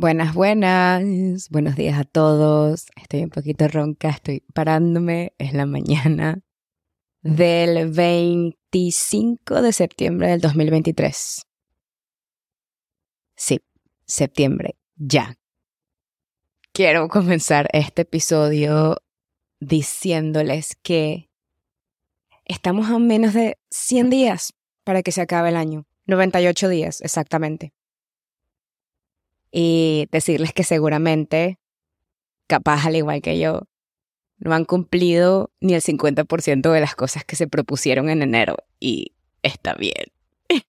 Buenas, buenas. Buenos días a todos. Estoy un poquito ronca, estoy parándome. Es la mañana del 25 de septiembre del 2023. Sí, septiembre, ya. Quiero comenzar este episodio diciéndoles que estamos a menos de 100 días para que se acabe el año. 98 días, exactamente. Y decirles que seguramente, capaz al igual que yo, no han cumplido ni el 50% de las cosas que se propusieron en enero. Y está bien.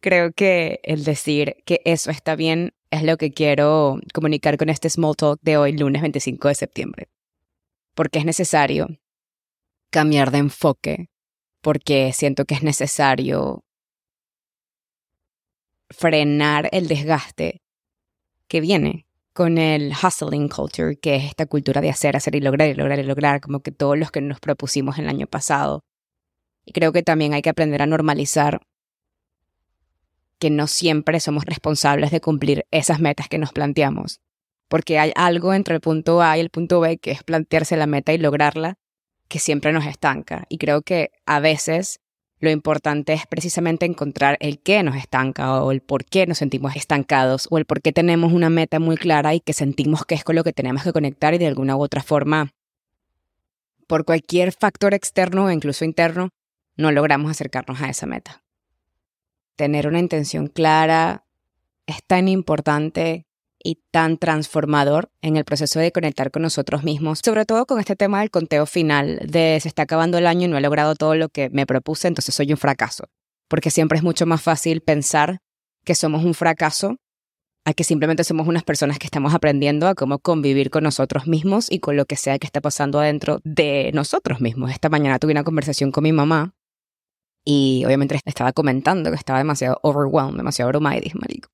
Creo que el decir que eso está bien es lo que quiero comunicar con este small talk de hoy, lunes 25 de septiembre. Porque es necesario cambiar de enfoque, porque siento que es necesario frenar el desgaste que viene con el hustling culture, que es esta cultura de hacer, hacer y lograr y lograr y lograr, como que todos los que nos propusimos el año pasado. Y creo que también hay que aprender a normalizar que no siempre somos responsables de cumplir esas metas que nos planteamos, porque hay algo entre el punto A y el punto B que es plantearse la meta y lograrla, que siempre nos estanca. Y creo que a veces lo importante es precisamente encontrar el qué nos estanca o el por qué nos sentimos estancados o el por qué tenemos una meta muy clara y que sentimos que es con lo que tenemos que conectar y de alguna u otra forma, por cualquier factor externo o incluso interno, no logramos acercarnos a esa meta. Tener una intención clara es tan importante y tan transformador en el proceso de conectar con nosotros mismos, sobre todo con este tema del conteo final, de se está acabando el año y no he logrado todo lo que me propuse, entonces soy un fracaso. Porque siempre es mucho más fácil pensar que somos un fracaso a que simplemente somos unas personas que estamos aprendiendo a cómo convivir con nosotros mismos y con lo que sea que está pasando adentro de nosotros mismos. Esta mañana tuve una conversación con mi mamá y obviamente estaba comentando que estaba demasiado overwhelmed, demasiado dije, marico,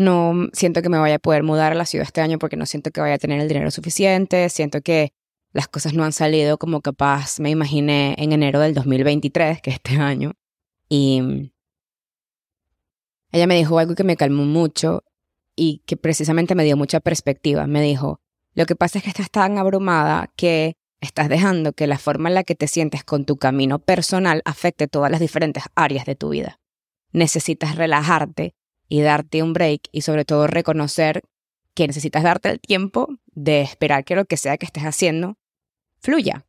no siento que me vaya a poder mudar a la ciudad este año porque no siento que vaya a tener el dinero suficiente, siento que las cosas no han salido como capaz me imaginé en enero del 2023, que es este año. Y ella me dijo algo que me calmó mucho y que precisamente me dio mucha perspectiva. Me dijo, lo que pasa es que estás tan abrumada que estás dejando que la forma en la que te sientes con tu camino personal afecte todas las diferentes áreas de tu vida. Necesitas relajarte y darte un break y sobre todo reconocer que necesitas darte el tiempo de esperar que lo que sea que estés haciendo fluya.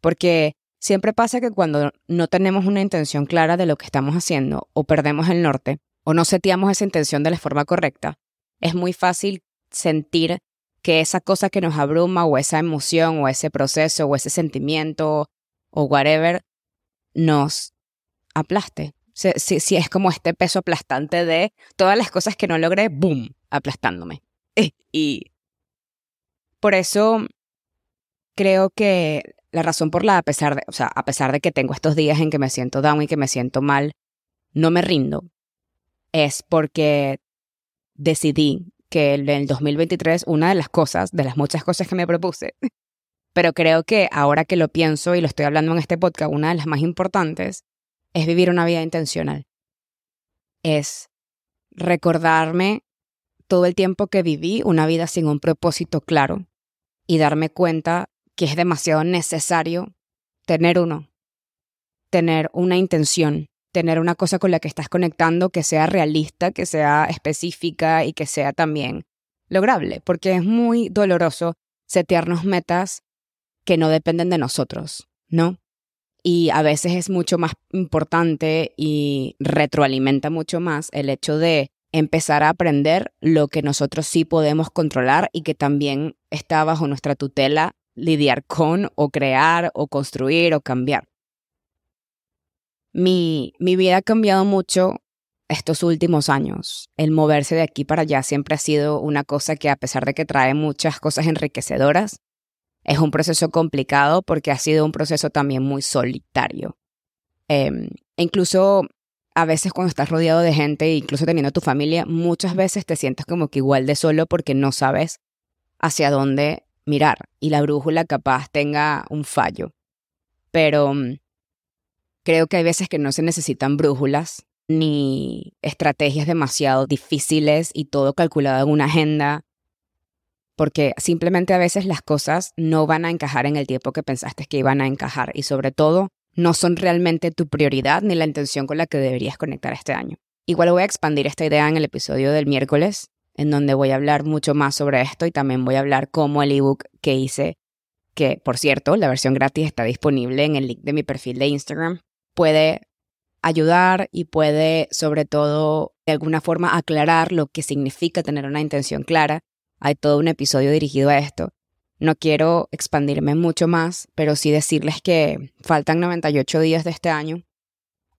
Porque siempre pasa que cuando no tenemos una intención clara de lo que estamos haciendo o perdemos el norte o no seteamos esa intención de la forma correcta, es muy fácil sentir que esa cosa que nos abruma o esa emoción o ese proceso o ese sentimiento o whatever nos aplaste si, es como este peso aplastante de todas las cosas que no logré, ¡boom!, aplastándome. Y por eso creo que la razón por la, a pesar de, o sea, a pesar de que tengo estos días en que me siento down y que me siento mal, no me rindo, es porque decidí que en el 2023 una de las cosas, de las muchas cosas que me propuse, pero creo que ahora que lo pienso y lo estoy hablando en este podcast, una de las más importantes es vivir una vida intencional. Es recordarme todo el tiempo que viví una vida sin un propósito claro y darme cuenta que es demasiado necesario tener uno, tener una intención, tener una cosa con la que estás conectando que sea realista, que sea específica y que sea también lograble, porque es muy doloroso setearnos metas que no dependen de nosotros, ¿no? Y a veces es mucho más importante y retroalimenta mucho más el hecho de empezar a aprender lo que nosotros sí podemos controlar y que también está bajo nuestra tutela lidiar con o crear o construir o cambiar. Mi, mi vida ha cambiado mucho estos últimos años. El moverse de aquí para allá siempre ha sido una cosa que a pesar de que trae muchas cosas enriquecedoras, es un proceso complicado porque ha sido un proceso también muy solitario. Em, incluso a veces cuando estás rodeado de gente, incluso teniendo tu familia, muchas veces te sientes como que igual de solo porque no sabes hacia dónde mirar y la brújula capaz tenga un fallo. Pero mm, creo que hay veces que no se necesitan brújulas ni estrategias demasiado difíciles y todo calculado en una agenda, porque simplemente a veces las cosas no van a encajar en el tiempo que pensaste que iban a encajar y sobre todo no son realmente tu prioridad ni la intención con la que deberías conectar este año. Igual voy a expandir esta idea en el episodio del miércoles, en donde voy a hablar mucho más sobre esto y también voy a hablar cómo el ebook que hice, que por cierto, la versión gratis está disponible en el link de mi perfil de Instagram, puede ayudar y puede sobre todo de alguna forma aclarar lo que significa tener una intención clara. Hay todo un episodio dirigido a esto. No quiero expandirme mucho más, pero sí decirles que faltan 98 días de este año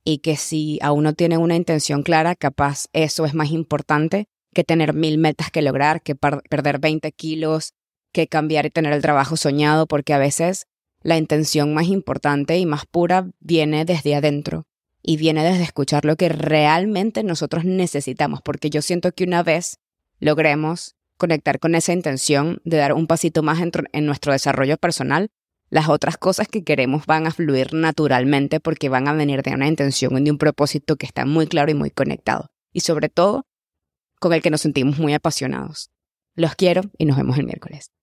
y que si aún no tienen una intención clara, capaz eso es más importante que tener mil metas que lograr, que perder 20 kilos, que cambiar y tener el trabajo soñado, porque a veces la intención más importante y más pura viene desde adentro y viene desde escuchar lo que realmente nosotros necesitamos, porque yo siento que una vez logremos conectar con esa intención de dar un pasito más en, nuestro desarrollo personal, las otras cosas que queremos van a fluir naturalmente porque van a venir de una intención y de un propósito que está muy claro y muy conectado. Y sobre todo, con el que nos sentimos muy apasionados. Los quiero y nos vemos el miércoles.